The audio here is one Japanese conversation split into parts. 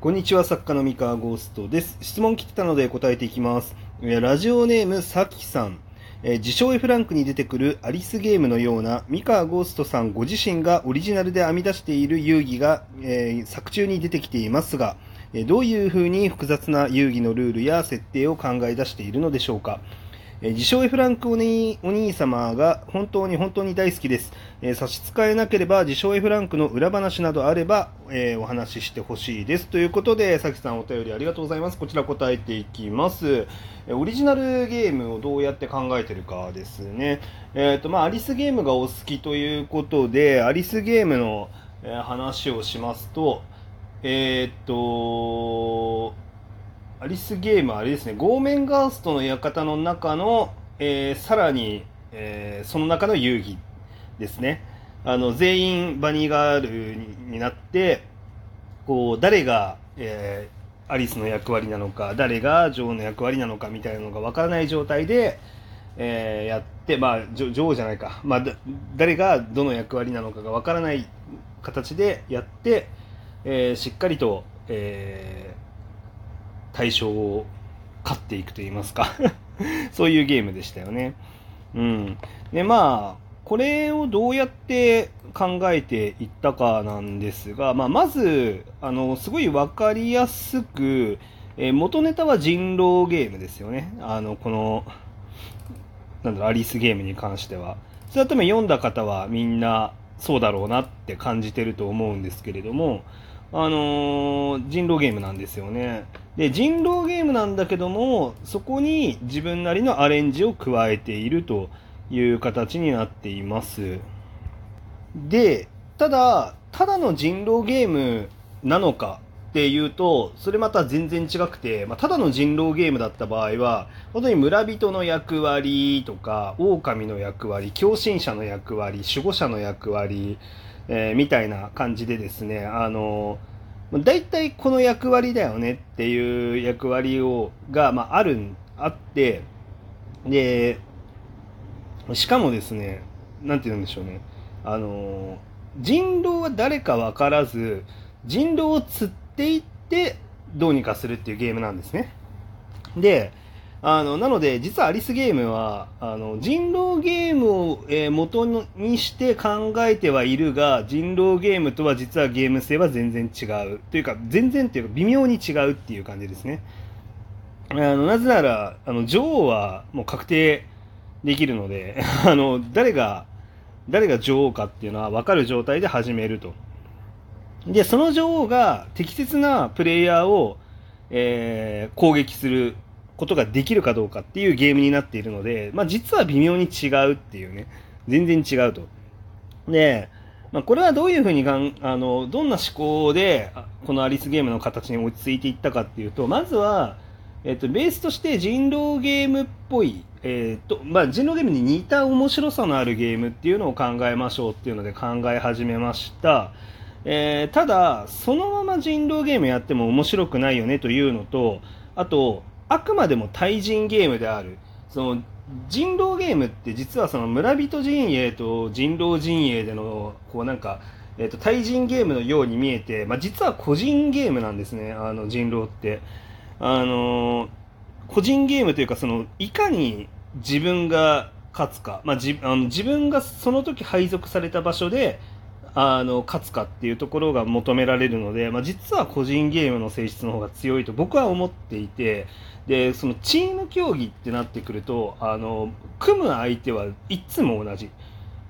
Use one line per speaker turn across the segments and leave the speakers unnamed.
こんにちは、作家の三河ゴーストです。質問来てたので答えていきます。ラジオネーム、さきさん。え自称 F ランクに出てくるアリスゲームのような三河ゴーストさんご自身がオリジナルで編み出している遊戯が、えー作中に出てきていますが、えどういう風に複雑な遊戯のルールや設定を考え出しているのでしょうか？えー自称 F ランクお兄お兄様が本当に本当に大好きです。えー差し支えなければ自称 F ランクの裏話などあれば、えーお話ししてほしいです。ということで、さきさんお便りありがとうございます。こちら答えていきます。えオリジナルゲームをどうやって考えてるかですね。えっ、と、まあ、アリスゲームがお好きということで、アリスゲームの、え話をしますと、えっ、と、アリスゲームはあれですね、ゴーメンガーストの館の中の、えーさらに、えーその中の遊戯ですね。あの、全員バニーガールになって、こう、誰が、えーアリスの役割なのか、誰がジョーの役割なのかみたいなのがわからない状態で、えーやって、まあ、ジョジョーじゃないか、まあ、誰がどの役割なのかがわからない形でやって、えーしっかりと、えー対象を勝っていくといいますか そういうゲームでしたよね。うん。で、まあ、これをどうやって考えていったかなんですが、まあ、まず、あの、すごいわかりやすく、えー元ネタは人狼ゲームですよね。あの、この、なんだろう、アリスゲームに関しては。それは多分読んだ方はみんなそうだろうなって感じてると思うんですけれども、あのー人狼ゲームなんですよね。で、人狼ゲームなんだけども、そこに自分なりのアレンジを加えているという形になっています。で、ただ、ただの人狼ゲームなのかっていうと、それまた全然違くて、まあ、ただの人狼ゲームだった場合は、本当に村人の役割とか、狼の役割、狂信者の役割、守護者の役割、えーみたいな感じでですね、あの、大体この役割だよねっていう役割を、が、まあ、ある、あって、で、しかもですね、何て言うんでしょうね、あの、人狼は誰か分からず、人狼を釣っていって、どうにかするっていうゲームなんですね。で、あの、なので、実はアリスゲームは、あの、人狼ゲームを、えー元にして考えてはいるが、人狼ゲームとは実はゲーム性は全然違う。というか、全然っていうか、微妙に違うっていう感じですね。あの、なぜなら、あの、女王はもう確定できるので、あの、誰が、誰が女王かっていうのは分かる状態で始めると。で、その女王が適切なプレイヤーを、えー攻撃することができるかどうかっていうゲームになっているので、まあ実は微妙に違うっていうね、全然違うと。で、まあこれはどういうふうにがん、あの、どんな思考で、このアリスゲームの形に落ち着いていったかっていうと、まずは、えっと、ベースとして人狼ゲームっぽい、えっと、まあ、人狼ゲームに似た面白さのあるゲームっていうのを考えましょうっていうので考え始めました。えーただ、そのまま人狼ゲームやっても面白くないよねというのと、あと、あくまでも対人ゲームである。その、人狼ゲームって実はその村人陣営と人狼陣営での、こうなんか、えっ、と、対人ゲームのように見えて、まあ、実は個人ゲームなんですね、あの、人狼って。あのー個人ゲームというか、その、いかに自分が勝つか、まあ、じあの自分がその時配属された場所で、あの、勝つかっていうところが求められるので、まあ、実は個人ゲームの性質の方が強いと僕は思っていて、で、そのチーム競技ってなってくると、あの、組む相手はいつも同じ。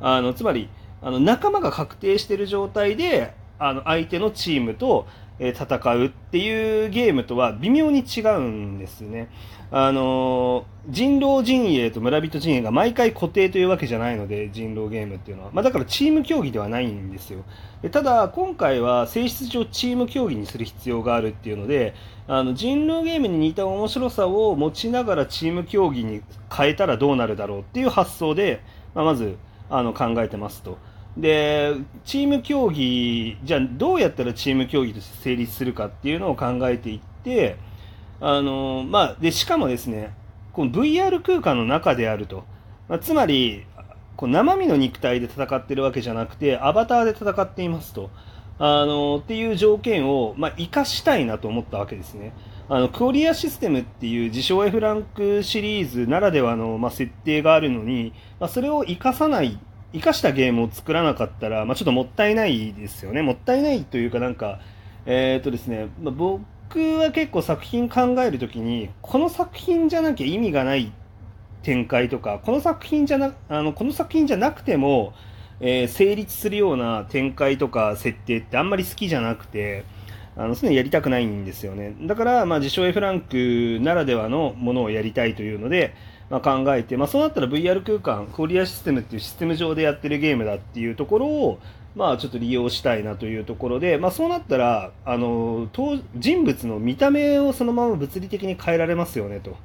あの、つまり、あの、仲間が確定している状態で、あの、相手のチームと、戦うっていうゲームとは微妙に違うんですね。あのー人狼陣営と村人陣営が毎回固定というわけじゃないので、人狼ゲームっていうのは。まあだからチーム競技ではないんですよ。でただ、今回は性質上チーム競技にする必要があるっていうので、あの、人狼ゲームに似た面白さを持ちながらチーム競技に変えたらどうなるだろうっていう発想で、まあ、まず、あの、考えてますと。で、チーム競技、じゃあどうやったらチーム競技として成立するかっていうのを考えていって、あの、まあ、で、しかもですね、この VR 空間の中であると。まあ、つまり、こう生身の肉体で戦ってるわけじゃなくて、アバターで戦っていますと。あのっていう条件を、まあ、生かしたいなと思ったわけですね。あのクオリアシステムっていう自称 F ランクシリーズならではの、まあ、設定があるのに、まあ、それを生かさない生かしたゲームを作らなかったら、まあ、ちょっともったいないですよね。もったいないというかなんか、えー、っとですね、まあ、僕は結構作品考えるときに、この作品じゃなきゃ意味がない展開とか、この作品じゃな、あの、この作品じゃなくても、えー、成立するような展開とか設定ってあんまり好きじゃなくて、あの、そういうのやりたくないんですよね。だから、まあ、自称 F ランクならではのものをやりたいというので、まあ、考えて、まあ、そうなったら VR 空間、クオリアシステムっていうシステム上でやってるゲームだっていうところを、まあ、ちょっと利用したいなというところで、まあ、そうなったら、あの、人物の見た目をそのまま物理的に変えられますよねと。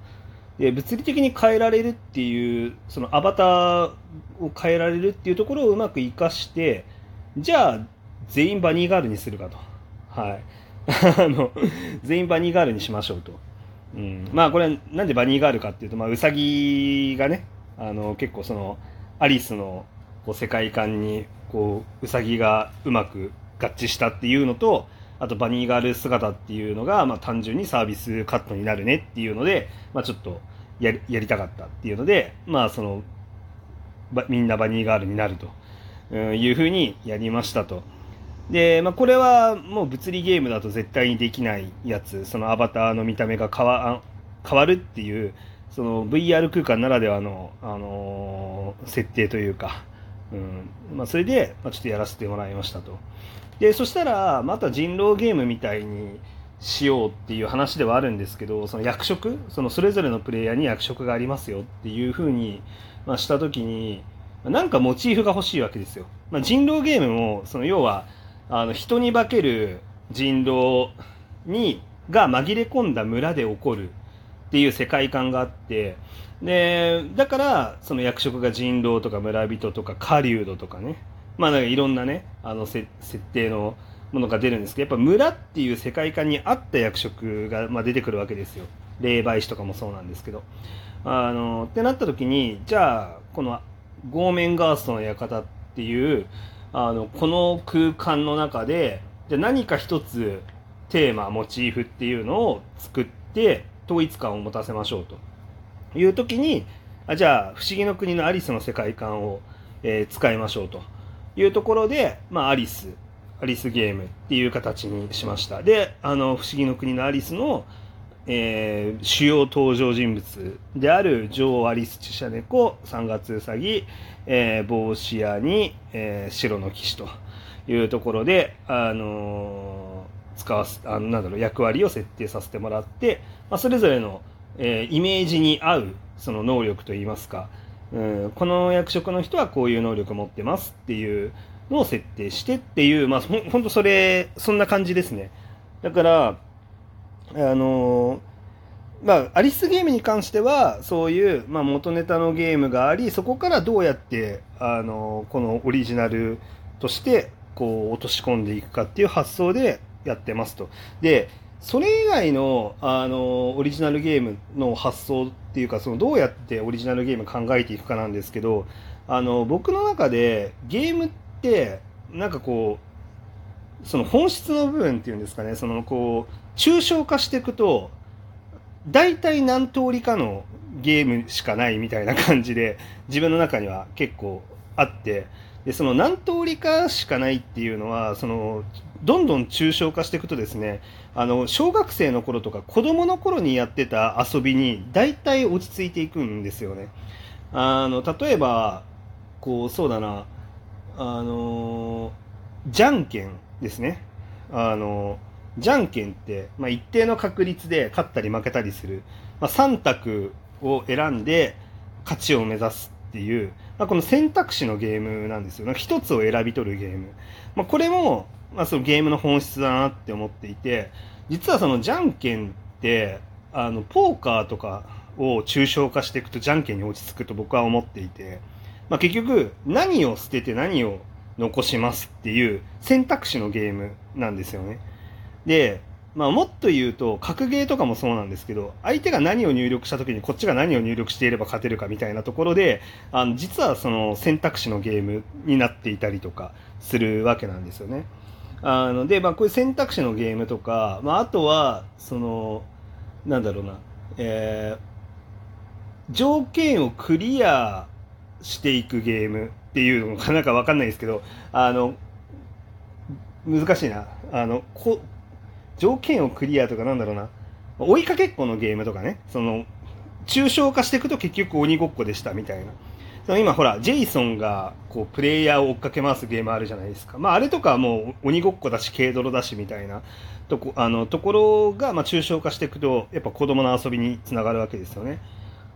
で物理的に変えられるっていうそのアバターを変えられるっていうところをうまく活かしてじゃあ全員バニーガールにするかと。はい。あの全員バニーガールにしましょうと、うん、まあこれなんでバニーガールかっていうと、まあ、ウサギがねあの結構そのアリスのこう世界観にこうウサギがうまく合致したっていうのとあとバニーガール姿っていうのが、まあ、単純にサービスカットになるねっていうので、まあ、ちょっとやりやりたかったっていうので、まあ、そのみんなバニーガールになるというふうにやりましたと。で、まあ、これはもう物理ゲームだと絶対にできないやつ、そのアバターの見た目が変わ変わるっていう、その VR 空間ならではの、あのー、設定というか、うん。まあ、それで、まあ、ちょっとやらせてもらいましたと。でそしたらまた人狼ゲームみたいにしようっていう話ではあるんですけどその役職？そのそれぞれのプレイヤーに役職がありますよっていうふうに、まあ、した時になんかモチーフが欲しいわけですよ、まあ、人狼ゲームもその要はあの人に化ける人狼にが紛れ込んだ村で起こるっていう世界観があってでだからその役職が人狼とか村人とか狩人とかねまあなんかいろんなね、あの設定のものが出るんですけど、やっぱ村っていう世界観に合った役職が、まあ、出てくるわけですよ。霊媒師とかもそうなんですけど。あの、ってなった時に、じゃあ、このゴーメンガーストの館っていう、あの、この空間の中で、じゃ何か一つテーマ、モチーフっていうのを作って、統一感を持たせましょうという時に、あじゃあ、不思議の国のアリスの世界観を、えー、使いましょうと。いうところで、まあ、アリス、アリスゲームっていう形にしました。で、あの、不思議の国のアリスの、えー、主要登場人物である女王アリスチシャネコ、三月うさぎ、えー、帽子屋に、えー、白の騎士というところで、あのー、使わす、あの、なんだろう、役割を設定させてもらって、まあ、それぞれの、えー、イメージに合う、その能力といいますか、うん、この役職の人はこういう能力を持ってますっていうのを設定してっていう、まあ、ほほんとそれ、そんな感じですね。だから、あの、まあ、アリスゲームに関しては、そういう、まあ、元ネタのゲームがあり、そこからどうやって、あの、このオリジナルとして、こう、落とし込んでいくかっていう発想でやってますと。で、それ以外の、あの、オリジナルゲームの発想っていうか、その、どうやってオリジナルゲーム考えていくかなんですけど、あの、僕の中で、ゲームって、なんかこう、その本質の部分っていうんですかね、その、こう、抽象化していくと、大体何通りかのゲームしかないみたいな感じで、自分の中には結構あって、で、その何通りかしかないっていうのは、その、どんどん抽象化していくとですね、あの、小学生の頃とか子供の頃にやってた遊びに大体落ち着いていくんですよね。あの、例えば、こう、そうだな、あの、じゃんけんですね。あの、じゃんけんって、まあ、一定の確率で勝ったり負けたりする、まあ、3択を選んで勝ちを目指すっていう、まあ、この選択肢のゲームなんですよ。一つを選び取るゲーム。まあ、これも、まあ、そのゲームの本質だなって思っていて、実はそのじゃんけんって、あの、ポーカーとかを抽象化していくとじゃんけんに落ち着くと僕は思っていて、まあ、結局、何を捨てて何を残しますっていう選択肢のゲームなんですよね。で、まあ、もっと言うと、格ゲーとかもそうなんですけど、相手が何を入力した時にこっちが何を入力していれば勝てるかみたいなところで、あの、実はその選択肢のゲームになっていたりとかするわけなんですよね。あので、まあ、こういう選択肢のゲームとか、まあ、あとはそのなんだろうな、えー、条件をクリアしていくゲームっていうのかなんか分かんないですけどあの難しいなあのこ条件をクリアとかなんだろうな追いかけっこのゲームとかねその抽象化していくと結局鬼ごっこでしたみたいなその今ほら、ジェイソンがこうプレイヤーを追っかけ回すゲームあるじゃないですか。まああれとかはもう鬼ごっこだし、軽泥だしみたいなとこ、あの、ところが、まあ抽象化していくと、やっぱ子供の遊びにつながるわけですよね。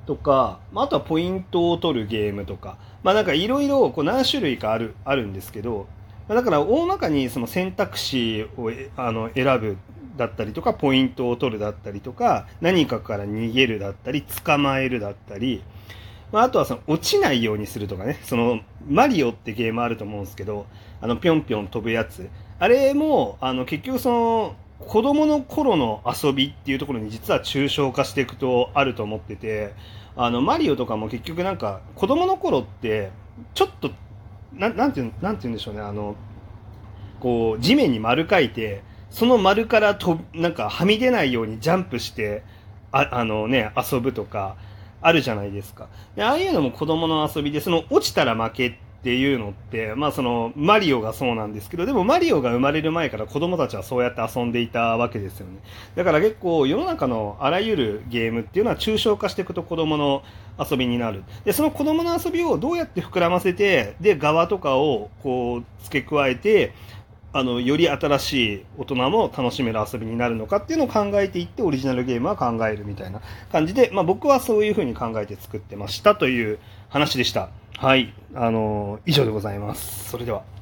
とか、まあ、とはポイントを取るゲームとか、まあなんかいろいろ何種類かある、あるんですけど、まだから大まかにその選択肢をあの選ぶだったりとか、ポイントを取るだったりとか、何かから逃げるだったり、捕まえるだったり、まあ、あとはその落ちないようにするとかね、そのマリオってゲームあると思うんですけど、あのぴょんぴょん飛ぶやつ。あれも、あの結局その子供の頃の遊びっていうところに実は抽象化していくとあると思ってて、あのマリオとかも結局なんか子供の頃ってちょっと、ななんていう、なんて言うんでしょうね、あの、こう地面に丸書いて、その丸からとなんかはみ出ないようにジャンプして、ああのね、遊ぶとか、あるじゃないですか。で、ああいうのも子供の遊びで、その落ちたら負けっっていうのって、まあそのマリオがそうなんですけど、でもマリオが生まれる前から子供たちはそうやって遊んでいたわけですよね。だから結構世の中のあらゆるゲームっていうのは抽象化していくと子供の遊びになる。で、その子供の遊びをどうやって膨らませて、で、側とかをこう付け加えて、あのより新しい大人も楽しめる遊びになるのかっていうのを考えていってオリジナルゲームは考えるみたいな感じで、まあ、僕はそういうふうに考えて作ってましたという話でした。はい、あの以上でございます。それでは。